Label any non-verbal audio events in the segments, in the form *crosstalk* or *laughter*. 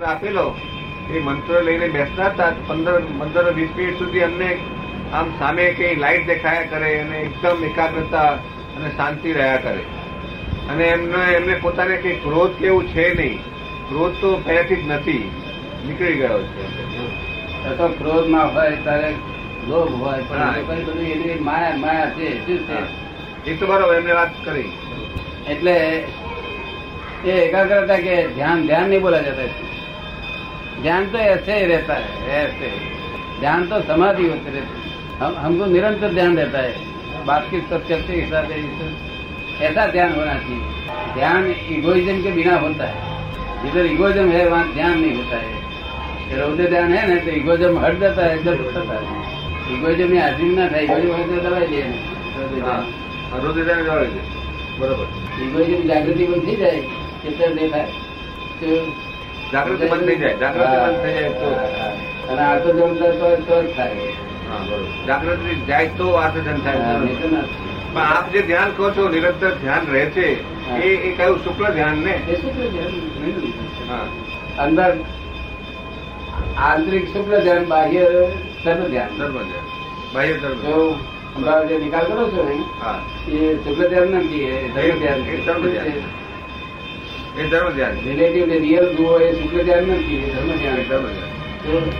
આપેલો એ મંત્ર લઈને બેસતા હતા. પંદર પંદર વીસ મિનિટ સુધી અમને આમ સામે કઈ લાઈટ દેખાયા કરે અને એકદમ એકાગ્રતા અને શાંતિ રહ્યા કરે. અને એમને એમને પોતાને કઈ ક્રોધ કેવું છે નહીં. ક્રોધ તો પહેલેથી જ નથી. નીકળી ગયો છે. તો ક્રોધ ના હોય ત્યારે લોભ હોય પણ બધું એની માયા માયા છે શું છે? એ તો બરોબર એમને વાત કરી. એટલે એ એકાગ્રતા કે ધ્યાન ધ્યાન નહીં બોલા જતા ध्यान तो ऐसे ही रहता है ऐसे ध्यान तो समाधि होते रहती है हम हमको निरंतर ध्यान रहता है बात की सब चलते के साथ ऐसे- ऐसा ध्यान होना चाहिए ध्यान इगोइज्म के बिना होता है जिधर इगोइज्म है वहाँ ध्यान नहीं होता है ये रौद्र ध्यान है ना तो इगोइज्म हट जाता है एकदम होता है इगोइज्म में हाजिर ना था इगोइज्म है तो दवाई ले रौद्र હા. ध्यान હા, રોજ એને જવાબ દે બરોબર ઇગોઇઝમ જાગૃતિ બંધ થઈ જાય ચિત્ર દેખાય તો જાગૃતિ બંધ થઈ જાય જાગૃતિ બંધ થઈ જાય તો અને આર્થજન તો થાય. જાગૃતિ જાય તો આર્થજન થાય પણ આપ જે ધ્યાન કહો છો નિરંતર ધ્યાન રહે છે એ એ કયું શુક્લ ધ્યાન ને? અંદર આંતરિક શુક્લ ધ્યાન બાહ્ય ધર્મ ધ્યાન. ધર્મ ધ્યાન. બાહ્ય ધર્મ હમણાં જે નિકાલ કરો છો ને એ શુક્લ ધ્યાન નથી એ ધર્મ ધ્યાન. એ ધર્મ ધ્યાન. રિલેટિવ ને રિયલ જુઓ એ શુક્લ ધ્યાન નથી એ ધર્મ ધ્યાન ધર્મ ધ્યાન તો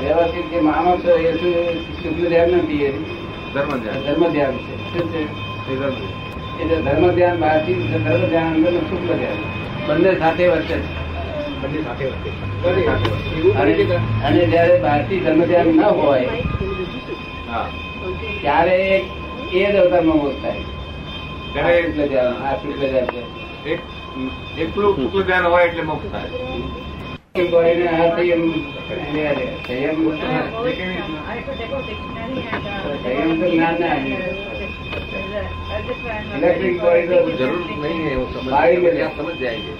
વ્યવસ્થિત જે માણસ છે એ શું શુક્લ ધ્યાન નથી એ. ધર્મ ધ્યાન ધર્મ ધ્યાન છે. શું છે? ધર્મ ધ્યાન. એટલે ધર્મ ધ્યાન બહારથી ધર્મ ધ્યાન અંદર શુક્લ ધ્યાન. બંને સાથે વર્તે છે. બંને સાથે વર્તે. અને જયારે બહારથી ધર્મ ધ્યાન ન હોય હા. ત્યારે એ જ અવતારમાં મોક્ષ થાય. આ શુક્લ ધ્યાન છે. એટલું શુક્લ ધ્યાન હોય એટલે મોક્ષ થાય. જરૂર નહીં એવું સમજ સમજ જાય છે.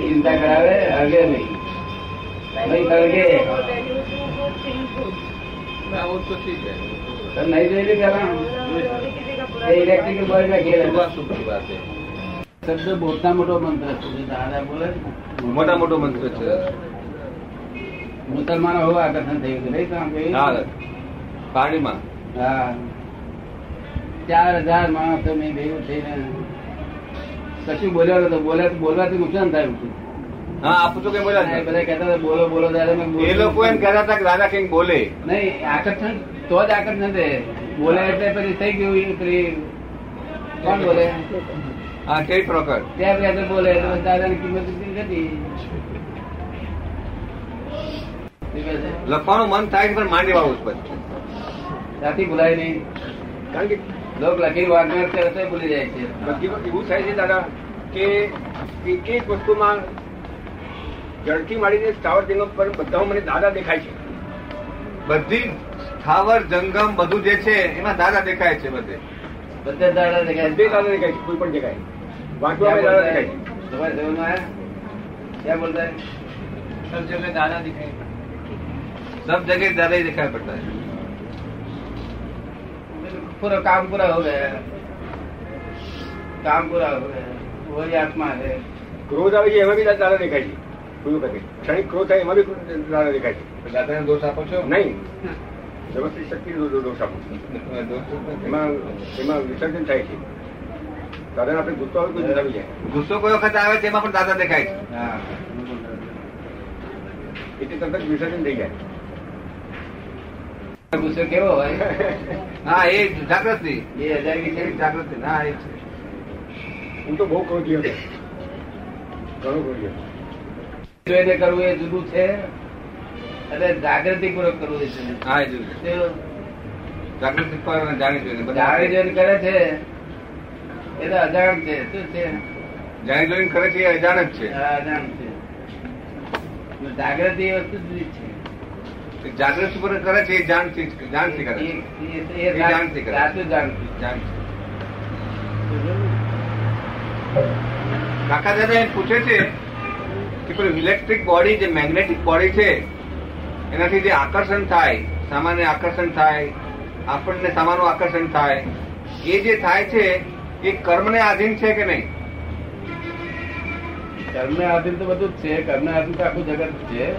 ચિંતા કરાવે અગે નહીં. સળગે हाँ, वो तो ठीक है તો નહીં જોયેલી પેલા એ ઇલેક્ટ્રિકલ બોડીના ખેલ वो હતા. बात शुभ की बात है શબ્દ મોટા મોટો મંત્ર છે જે દાદા બોલે ને. મોટા મોટો મંત્ર છે મુસલમાનો હોવા આકર્ષણ થયું હતું નહીં કામ કહ્યું? હા પાણીમાં હા ચાર હજાર માણસો મેં ભેગું થઈને કશું બોલ્યો નતો બોલ્યા બોલવાથી નુકસાન થાય હતું હા આપું તો કઈ બોલ્યા બધા કહેતા બોલો બોલો દાદા મેં નથી. બોલું. એ લોકો એમ કહેતા હતા કે દાદા કંઈક બોલે. નહીં આકર્ષણ તો જ આકર્ષણ રહે બોલે એટલે પછી થઈ ગયું પેલી કોણ બોલે? હા કઈ પ્રકાર ત્યાં બે બોલે તો દાદાની કિંમત નથી શું કહે છે? લખવાનું મન થાય પણ માંડી વાવું પછી ત્યાંથી ભૂલાય નહીં. કારણ કે લોક લખી વાગ્યા છે તો ભૂલી જાય છે. એવું થાય છે દાદા કે એક એક વસ્તુમાં જળથી માંડીને સ્થાવર જંગમ પર બધામાં મને દાદા દેખાય છે બધી સ્થાવર જંગમ બધું જે છે એમાં દાદા દેખાય છે બધે બધે દાડા દેખાય બે દાદા દેખાય છે કોઈ પણ જગ્યાએ વાંચવામાં क्या દાદા बोलता है દેખાય છે तुम्हारे समझ में आया क्या बोलता है सब जगह दादा दिखाई सब जगह दादा ही दिखाई पड़ता है पूरा काम पूरा हो गया काम पूरा हो गया वही आत्मा है ક્રોધ આવે છે એમાં બી દાદા દેખાય છે કોઈ વખતે ક્ષણિક ક્રોધ થાય એમાં બી દાદા દેખાય છે. દાદાને દોષ આપો છો? નહીં. વ્યવસ્થિત શક્તિ દોષ આપું. એમાં એમાં વિસર્જન થાય છે. દાદાને આપણે ગુસ્સો આવે જાય. ગુસ્સો કોઈ વખત આવે તેમાં પણ દાદા દેખાય છે. એટલે તરત જ વિસર્જન થઈ જાય. ગુસ્સો કેવો હોય? હા એ જાગૃતિ. હજાર હા એ છે હું તો બહુ ક્રોધી હતો. ઘણો ક્રોધી હતો. જોઈને કરવું એ જુદું છે. એટલે જાગૃતિ પૂર્વક કરવું એ છે. હા એ જુદું જાગૃતિ જાણી જોઈને જાણી જોઈને કરે છે. એ તો અજાણ છે. શું છે? જાણી જોઈને કરે છે એ અજાણ જ છે. અજાણ છે. જાગૃતિ એ વસ્તુ જુદી છે. જાગૃતિ પર કરે છે એ જાણથી જાણથી કરે છે. એ- એ- એ એ જાણથી કરે. સાચું જાણથી જાણથી કાકા દાદા એમ પૂછે છે પેલું ઇલેક્ટ્રિક બોડી જે મેગ્નેટિક બોડી છે એનાથી જે આકર્ષણ થાય સામાન્ય આકર્ષણ થાય આપણને સામાનું આકર્ષણ થાય એ જે થાય છે એ કર્મને આધીન છે કે નહીં? કર્મને આધીન તો બધું જ છે કર્મને આધીન તો આખું જગત છે.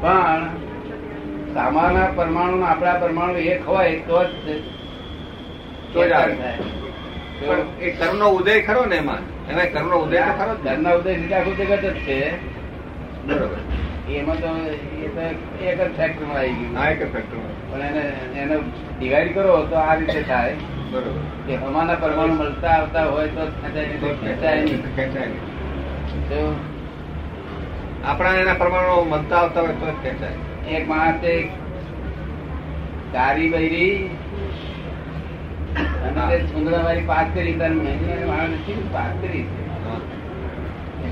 પણ સામાના પરમાણુ આપણા પરમાણુ એક હોય તો જ છે. તો જ આવે. પણ એ કર્મનો ઉદય ખરો ને એમાં? એમાં કર્મનો ઉદય તો ખરો ઘરના ઉદય આખું જગત જ છે. એમાં તો એ તો એક જ ફેક્ટરમાં આવી ગયું. હા એક ફેક્ટર પણ એને એને ડિવાઈડ કરો તો આ રીતે થાય. બરોબર. કે હમાના પરમાણુ મળતા આવતા હોય તો ખેંચાય નહીં ખેંચાય નહીં તો આપણા એના પરમાણુ મળતા આવતા હોય તો ખેંચાય. એક માણસ એક કારી બૈરી અને સુંદરા વાળી પાસ કરી તાર મેં માણસ કેવી પાસ કરી?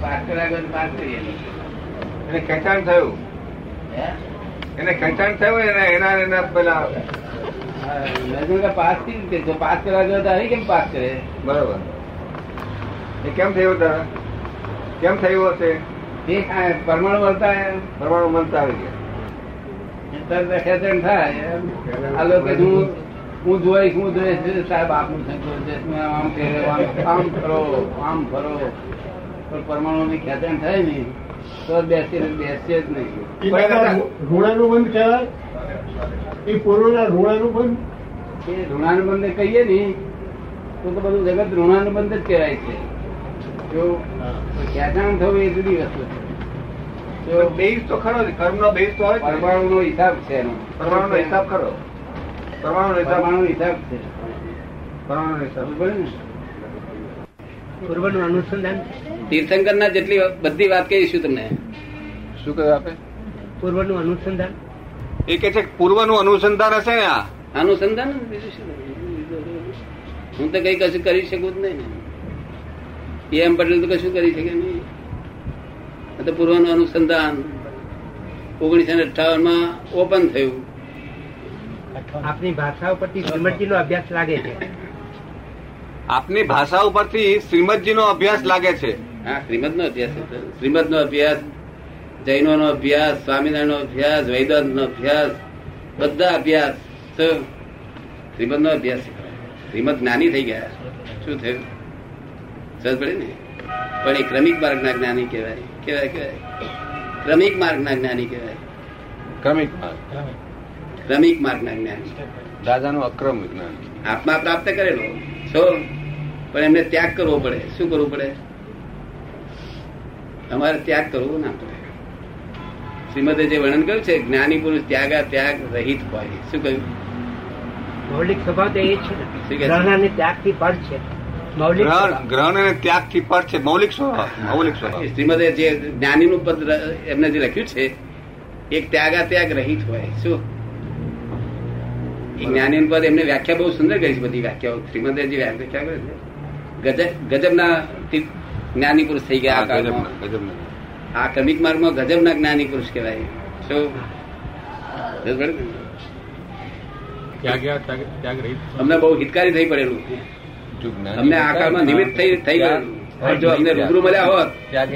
પાસ કર્યા પાસ કરી એની. ખેંચાણ થયું. એને ખેંચાણ થયું એના એના એના પેલા પાસ કેવી રીતે જો પાસ કરવા વગર તો કેમ પાસ કરે? બરોબર. એ કેમ થયું તારા? કેમ થયું હશે? એ પરમાણુ મળતા પરમાણુ મળતા આવી ગયા. ખેંચાણ થાય. આ લોકો હું હું જોઈશ હું જોઈશ. સાહેબ આપનું સંતોષ છે. આમ ફેરવો, આમ ફરો આમ ફરો પણ પરમાણુ ની ખેંચાણ થાય ને તો જ બેસી જ નહીં. ઋણાનું બંધ કહેવાય? એ પૂર્વના ઋણાનું બંધ એ ઋણાનું બંધ કહીએ ને તો તો બધું જગત ઋણાનું બંધ જ કહેવાય છે. જો ખેંચાણ થવું એ જુદી વસ્તુ છે. બેઝ તો ખરો કર્મનો બેઝ તો હોય જ પરમાણુ હિસાબ છે એનો. પરમાણુનો હિસાબ ખરો. પરમાણુનો હિસાબ. પરમાણુ હિસાબ છે. પરમાણુનો હિસાબ. બરોબર ને? પૂર્વનું અનુસંધાન તીર્થંકર ના જેટલી બધી વાત કહીશું તમને? શું કહ્યું આપે? પૂર્વનું અનુસંધાન. એ કે છે પૂર્વનું અનુસંધાન હશે ને આ? અનુસંધાન? ને બીજું શું હું તો કઈ કશું કરી શકું જ નહીં ને. એમ પટેલ તો કશું કરી શકે નહીં. આ તો પૂર્વનું અનુસંધાન. ઓગણીસો ને અઠાવનમાં ઓપન થયું. આપની ભાષા ઉપરથી શ્રીમદજીનો અભ્યાસ લાગે છે. આપની ભાષા ઉપરથી શ્રીમદજીનો અભ્યાસ લાગે છે. હા શ્રીમદ નો અભ્યાસ. શ્રીમદ નો અભ્યાસ જૈનો નો અભ્યાસ સ્વામિનારાયણ નો અભ્યાસ વૈદાંત નો અભ્યાસ બધા અભ્યાસ તો શ્રીમદ નો અભ્યાસ શ્રીમદ જ્ઞાની થઈ ગયા. શું થયું? સમજ પડે ને? પણ એ ક્રમિક માર્ગના જ્ઞાની કહેવાય. કહેવાય કહેવાય. ક્રમિક માર્ગના જ્ઞાની કહેવાય. ક્રમિક માર્ગ. ક્રમિક માર્ગના જ્ઞાની. દાદાનું અક્રમ જ્ઞાન. આત્મા પ્રાપ્ત કરેલો. છો. પણ એમને ત્યાગ કરવો પડે. શું કરવું પડે? અમારે ત્યાગ કરવો ના પડે. શ્રીમદે જે વર્ણન કર્યું છે જ્ઞાની પુરુષ ત્યાગા ત્યાગ રહિત હોય. શું કહ્યું? મૌલિક સ્વભાવ તો એ છે ને. શું કહે છે? ગ્રહણ અને ત્યાગથી પર છે. ગ્રહણ અને ત્યાગથી પર છે. મૌલિક સ્વભાવ મૌલિક સ્વભાવ. શ્રીમદે જે જ્ઞાનીનું પદ એમને જે લખ્યું છે એક ત્યાગા ત્યાગ રહિત હોય. શું? જ્ઞાની પદ એમને વ્યાખ્યા બહુ સુંદર કરી છે બધી વ્યાખ્યાઓ. શ્રીમદે જે વ્યાખ્યા કરે છે ગજબ ગજબના તી- જ્ઞાની પુરુષ થઈ ગયા આ ક્રમિક માર્ગમાં ગજબના જ્ઞાની પુરુષ કહેવાય. શું? અમને બહુ હિતકારી થઈ પડેલું. અમને આ કાળમાં નિમિત્ત થઈ થઈ ગયું જો અમને રૂબરૂ મળ્યા હોત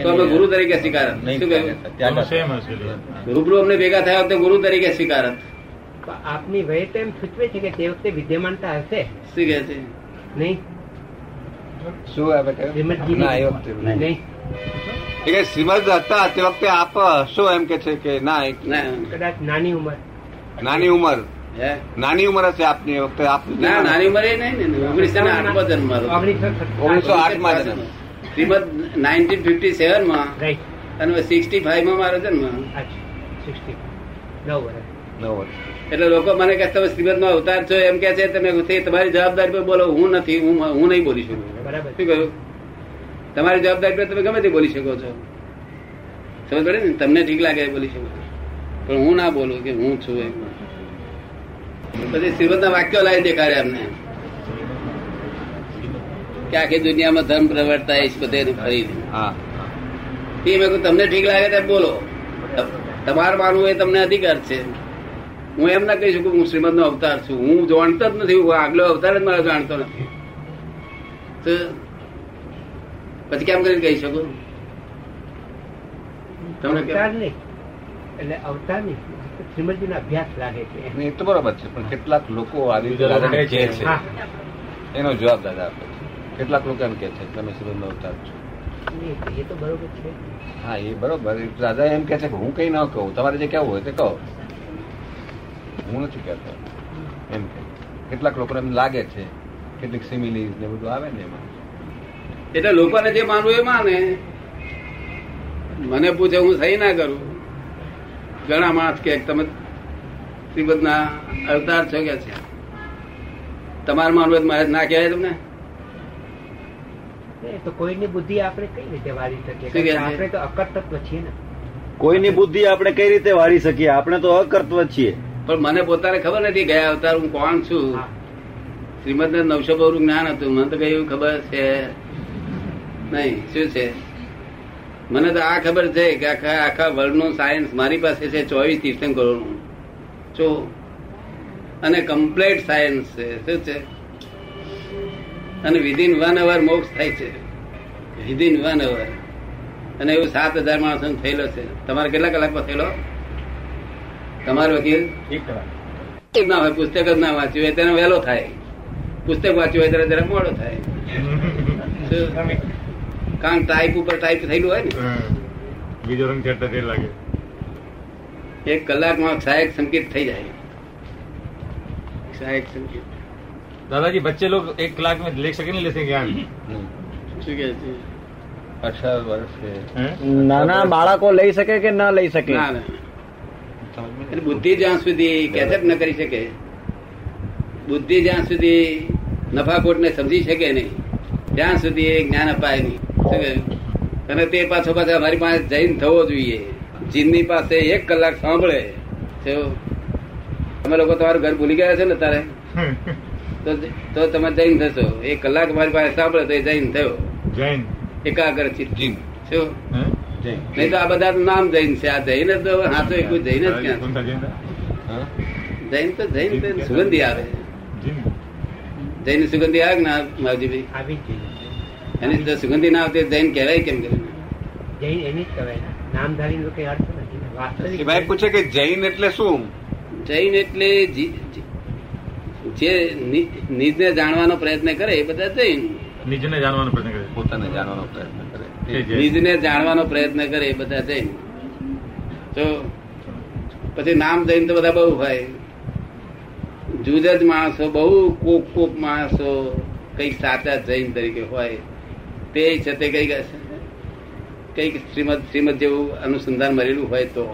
તો અમે ગુરુ તરીકે સ્વીકારત. શું કહ્યું? રૂબરૂ અમને ભેગા થયા હોત તો ગુરુ તરીકે સ્વીકારત. આપની વય તો એમ સૂચવે છે કે તે વખતે વિદ્યમાનતા હશે? શું કહે છે? નહીં? શું એ કે શ્રીમદ હતા તે વખતે આપ શું એમ કે છે કે ના કદાચ નાની ઉંમર. નાની ઉંમર. નાની ઉંમર હશે આપની વખતે આપ ના નાની ઉંમરે નહીં ને ઓગણીસો ને આઠમાં જન્મ ઓગણીસો આઠ આઠમાં જન્મ. શ્રીમદ નાઇન્ટીન ફિફ્ટી સેવનમાં અને સિક્સટી ફાઈવમાં મારો જન્મ. સિક્સટી નવ વર્ષ. એટલે લોકો મને કે તમે શ્રીમદ નો અવતાર છો. એમ કે છે તમે તમારી જવાબદારી પર બોલો. હું નથી હું હું નહીં બોલી શકું. બરાબર. શું કહ્યું? તમારી જવાબદારી પર તમે ગમે તે બોલી શકો છો. સમજ પડે ને? તમને ઠીક લાગે બોલી શકો છો. પણ હું ના બોલું કે હું છું એમ. પછી શ્રીમદના વાક્યો લાવી દેખાડે અમને કે આખી દુનિયામાં ધર્મ પ્રવર્તા એ બધે ફરી હા. એ મેં કહ્યું તમને ઠીક લાગે તો બોલો. તમારે માનવું એ તમને અધિકાર છે. હું એમ ના કહી શકું હું શ્રીમદ નો અવતાર છું. હું જાણતો જ નથી. હું આગલો અવતાર જ મારો જાણતો નથી. તો પછી કેમ કરીને કહી શકું? તમને એટલે અવતાર નહીં. શ્રીમદજીનો અભ્યાસ લાગે છે. એ તો બરોબર છે. પણ કેટલાક લોકો આવી રીતે છે. એનો જવાબ દાદા આપે છે. કેટલાક લોકો એમ કે છે તમે સુગંધનો અવતાર છો. એ તો બરોબર છે. હા એ બરોબર. દાદા એમ કે છે કે હું કઈ ન કહું. તમારે જે કહેવું હોય તે કહો. હું નથી કહેતો એમ કે. કેટલાક લોકો એમ લાગે છે કેટલીક સિમિલીઝ ને બધું આવે ને એમાં. એટલે લોકોને જે માનવું એ માને. મને પૂછે હું સહી ના કરું. ઘણા માણસ કે તમે શ્રીમદના અવતાર છો કે છે? તમારે માનવું મારે ના કહેવાય તમને? એ તો કોઈની બુદ્ધિ આપણે કઈ રીતે વાળી શકીએ? આપણે તો અકર્તત્વ છીએ ને. કોઈની બુદ્ધિ આપણે કઈ રીતે વાળી શકીએ? આપણે તો અકર્તવ છીએ. પણ મને પોતાને ખબર નથી ગયા અવતાર હું કોણ છું. શ્રીમદ નવસો બહુ જ્ઞાન હતું. મને તો કઈ ખબર છે નહીં. શું છે? મને તો આ ખબર છે કે આખા આખા વર્લ્ડનું સાયન્સ મારી પાસે છે ચોવીસ તીર્થંકરોનું. જો. અને કમ્પ્લેટ સાયન્સ છે. શું છે? અને વિધિન વન અવર મોક્ષ થાય છે. વિધિન વન અવર અને એવું સાત હજાર માણસો થયેલો છે. તમારે કેટલા કલાકમાં થયેલો? તમારો વકીલ પુસ્તક ના હોય પુસ્તક જ ના વાંચ્યું હોય તેને વહેલો થાય પુસ્તક વાંચ્યું હોય ત્યારે જરા મોડો થાય શું? *laughs* કારણ ટાઈપ ઉપર ટાઈપ થયેલું હોય ને બીજો રંગ ચડતા તે લાગે એક કલાકમાં સહાયક સંકેત થઈ જાય સહાયક સંકેત दादाजी बच्चे लोग एक क्लास में ले सके नहीं ले सके ज्ञान હમ. શું કે છે અઢાર વર્ષ છે हैं? નાના બાળકો લઈ શકે કે ન લઈ શકે ના ના એટલે બુદ્ધિ જ્યાં સુધી કેચઅપ ન કરી શકે બુદ્ધિ જ્યાં સુધી નફાખોટને સમજી શકે નહીં ત્યાં સુધી એ જ્ઞાન અપાય નહીં. અને તે પાછો પાછો અમારી પાસે જૈન થવો જોઈએ. જીનની પાસે એક કલાક સાંભળે. તમે લોકો તમારું ઘર ભૂલી ગયા છે ને તારે? તો તમે જૈન થશો. એક કલાક મારી પાસે સાંભળે તો એ જૈન થયો. જૈન એકાગ્રચિત જીન. શું? નહીં તો આ બધા નામ જૈન છે. આ જૈન જ હાથો કોઈ જૈન જ ક્યાં જૈન? તો જૈન સુગંધી આવે. જૈન. સુગંધી આવે ના માવજીભાઈ એની જો સુગંધી ના આવતી જૈન કહેવાય કેમ કરીને જૈન એની જ કહેવાય. નામધારી નો ભાઈ પૂછે કે જૈન એટલે શું? જૈન એટલે જે નિજને જાણવાનો પ્રયત્ન કરે એ બધા જૈન. નિજને જાણવાનો પ્રયત્ન કરે. પોતાને જાણવાનો પ્રયત્ન કરે. એ નિજને જાણવાનો પ્રયત્ન કરે, એ બધા જૈન તો પછી નામ જૈન તો બધા બહુ હોય જુદ જ માણસો, બહુ કોક કોક માણસો કંઈક સાચા જૈન તરીકે હોય. તે છે તે કંઈક કંઈક શ્રીમદ શ્રીમદ જેવું અનુસંધાન મળેલું હોય તો.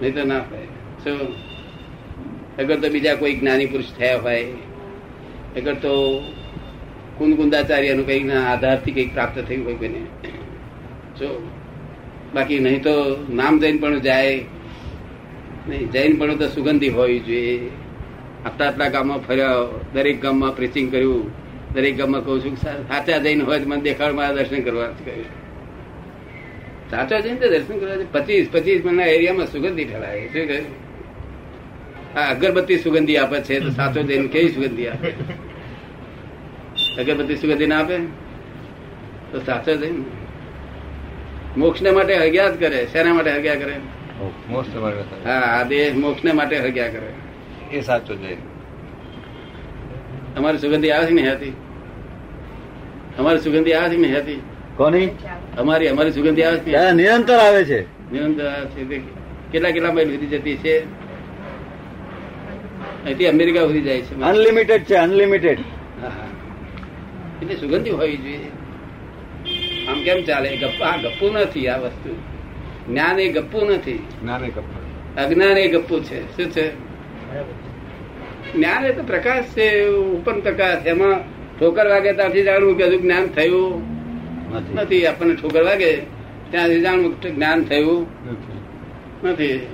નહીં તો ના હોય. શું અગર તો બીજા કોઈ જ્ઞાની પુરુષ થયા હોય, અગર તો કુંદકુંદાચાર્યનું કંઈક આધારથી કંઈક પ્રાપ્ત થયું હોય કોઈને. જો બાકી નહીં તો નામ જૈન પણ જાય. નહીં જૈન પણ તો સુગંધી હોવી જોઈએ આટલા આટલા ગામમાં ફર્યા, દરેક ગામમાં પ્રીચિંગ કર્યું. દરેક ગામમાં કહું છું સાચા જૈન હોય મને દેખાડ, મારા દર્શન કરવા કહ્યું સાચા જૈન દર્શન કરવા પચીસ પચીસ મહિના એરિયામાં સુગંધી ફેલાય. શું કહ્યું આ અગરબત્તી સુગંધી આપે છે તો સાચો જૈન કેવી સુગંધી આપે? અગરબત્તી સુગંધી ના આપે? તો સાચો જૈન મોક્ષ ને માટે હગ્યા જ કરે. શેના માટે હગ્યા કરે? મોસ્ટ હા આ દેહ મોક્ષ ને માટે હગ્યા કરે. એ સાચો છે. અમારી સુગંધી આવે છે ને હતી અમારી સુગંધી આવે છે ને હતી કોની? અમારી અમારી સુગંધી આવે છે નિરંતર આવે છે. નિરંતર આવે છે. કેટલા કેટલા માઇલ સુધી જતી છે? અહીંથી અમેરિકા સુધી જાય છે. અનલિમિટેડ છે અનલિમિટેડ. એટલે સુગંધી હોવી જોઈએ. આમ કેમ ચાલે? ગપ્પુ આ ગપ્પુ નથી આ વસ્તુ. જ્ઞાન એ ગપ્પુ નથી. જ્ઞાને કપડ અજ્ઞાન એ ગપ્પુ છે. શું છે? જ્ઞાન એ તો પ્રકાશ છે ઉપર પ્રકાશ. એમાં ઠોકર વાગે ત્યાંથી જાણવું કે હજુ જ્ઞાન થયું? નથી. આપણને ઠોકર વાગે ત્યાંથી જાણવું જ્ઞાન થયું? નથી.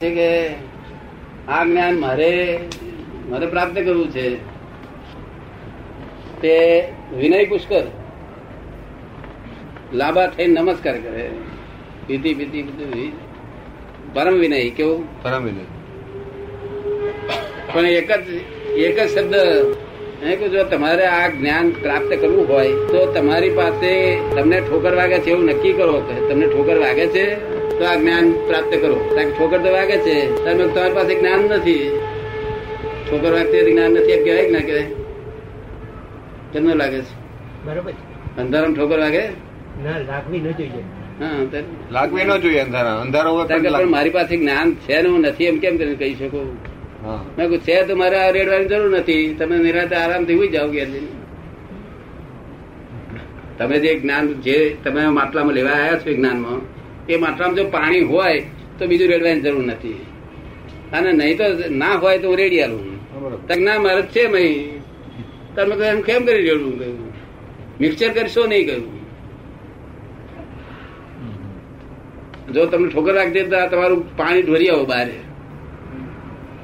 કે આ જ્ઞાન મારે મારે પ્રાપ્ત કરવું છે. તે વિનય પુષ્કર લાંબા થઈને નમસ્કાર કરે. વિધિ વિધિ બધું પરમ વિનય કેવું? પરમ વિનય. પણ એક જ એક જ શબ્દ એ કે જો તમારે આ જ્ઞાન પ્રાપ્ત કરવું હોય તો તમારી પાસે તમને ઠોકર વાગે છે એવું નક્કી કરો. કે તમને ઠોકર વાગે છે તો આ જ્ઞાન પ્રાપ્ત કરો. કારણ કે ઠોકર તો વાગે છે તમે તમારી પાસે જ્ઞાન નથી. ઠોકર વાગતી જ્ઞાન નથી એમ કહેવાય ના કહેવાય? કેમનું લાગે છે. બરોબર. અંધારામાં ઠોકર લાગે? ના લાગવી ન જોઈએ. હા લાગવી ન જોઈએ અંધારા અંધારો પણ મારી પાસે જ્ઞાન છે ને હું નથી એમ કેમ કરીને કહી શકું? મેં કહું છે તો મારે રેડવાની જરૂર નથી. તમે નિરાતે આરામથી ઉઈ જાઓ ઘેર તમે જે જ્ઞાન જે તમે માટલામાં લેવા આવ્યા છો એ જ્ઞાનમાં એ માટલામાં જો પાણી હોય તો બીજું રેડવાની જરૂર નથી. અને નહીં તો ના હોય તો હું રેડી આલું. બરોબર. ના મારે છે મહી. તમે કહ્યું એમ કેમ કરી રેડવું કહ્યું? મિક્સર કરશો નહીં કહ્યું. જો તમને ઠોકર હોય તો તમારું પાણી ઢોરી આવો બહાર.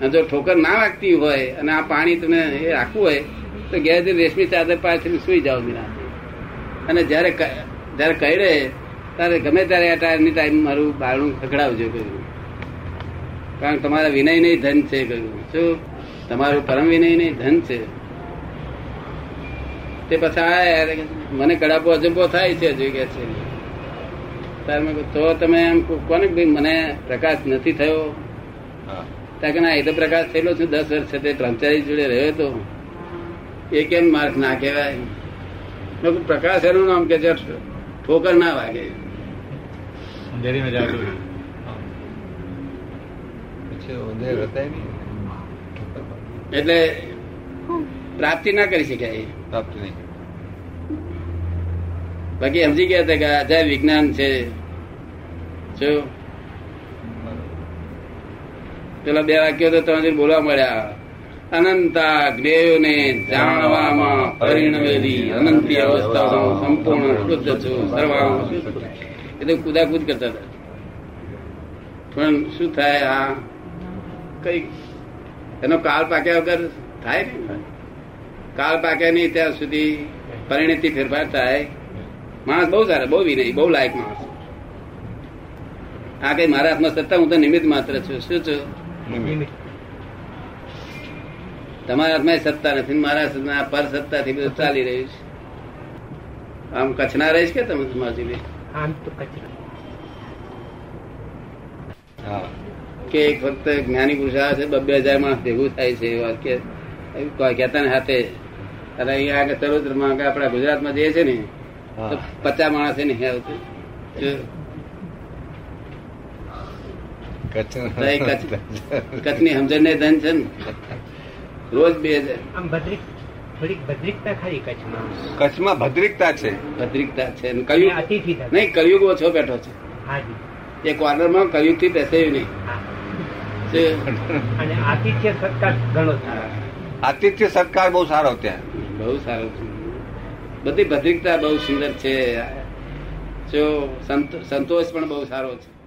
અને જો ઠોકર ના રાખતી હોય અને આ પાણી તમે એ રાખવું હોય તો ઘેર રેશમી ચાદર પાછળ સુઈ જાઓ નિરાંતે. અને જયારે જ્યારે જયારે કહી રહે ત્યારે ગમે ત્યારે આ ટાઈમની ટાઈમ મારું બારણું ખખડાવજો કહ્યું. કારણ તમારા વિનય નહીં ધન છે કહ્યું. શું? તમારું પરમ વિનય નહીં ધન છે. તે પછી મને કડાપો અજંબો થાય છે હજુ કે છે. તો તમે એમ કોને ભાઈ મને પ્રકાશ નથી થયો? ત્યાં કે ના એ તો પ્રકાશ થયેલો છે દસ વર્ષ છે તે બ્રહ્મચારી જોડે રહ્યો તો. એ કેમ માર્ક ના કહેવાય? પ્રકાશ એનું નામ કે છે ઠોકર ના વાગે. એટલે પ્રાપ્તિ ના કરી શકાય પ્રાપ્તિ નહીં બાકી સમજી ગયા હતા કે અજાય વિજ્ઞાન છે જો પેલા બે વાક્યો તો તમે બોલવા મળ્યા. અનંતા જ્ઞેયોને જાણવામાં પરિણમેલી અનંતી અવસ્થામાં સંપૂર્ણ શુદ્ધ છું શુદ્ધ. એ તો કુદાકુદ કરતા હતા. પણ શું થાય આ? કઈ એનો કાળ પાક્યા વગર થાય ને? કાળ પાકે નહીં ત્યાં સુધી પરિણતિ ફેરફાર થાય. માણસ બહુ સારા બહુ વિનય બહુ લાયક માણસ. આ કઈ મારા હાથમાં સત્તા હું તો નિમિત્ત માત્ર છું. શું છું? તમારા હાથમાં સત્તા નથી મારા પર સત્તાથી બધું ચાલી રહ્યું છે. આમ કચ્છના રહીશ કે તમે માજીભાઈ આમ તો કે એક ફક્ત જ્ઞાની પુરુષ આવે છે બબે હજાર માણસ ભેગું થાય છે કે કહેતા ને હાથે અને અહીંયા આગળ આગળ આપણા ગુજરાતમાં જે છે ને તો પચાસ માણસ નહીં આવતું કચ્છની સમજણ ને ધન છે ને. રોજ બે આમ ભદ્રિક ભદ્રિકતા ખરી કચ્છમાં. કચ્છમાં ભદ્રિકતા છે. ભદ્રિકતા છે નહીં કલયુગ ઓછો બેઠો છે. હાજી એ કોર્નરમાં કલયુગથી બેસાયું નહીં. આતિથ્ય સત્કાર ઘણો સારો આતિથ્ય સત્કાર બહુ સારો ત્યાં. બહુ સારું બધી ભદ્રિકતા બહુ સુંદર છે. સંતોષ પણ બહુ સારો છે.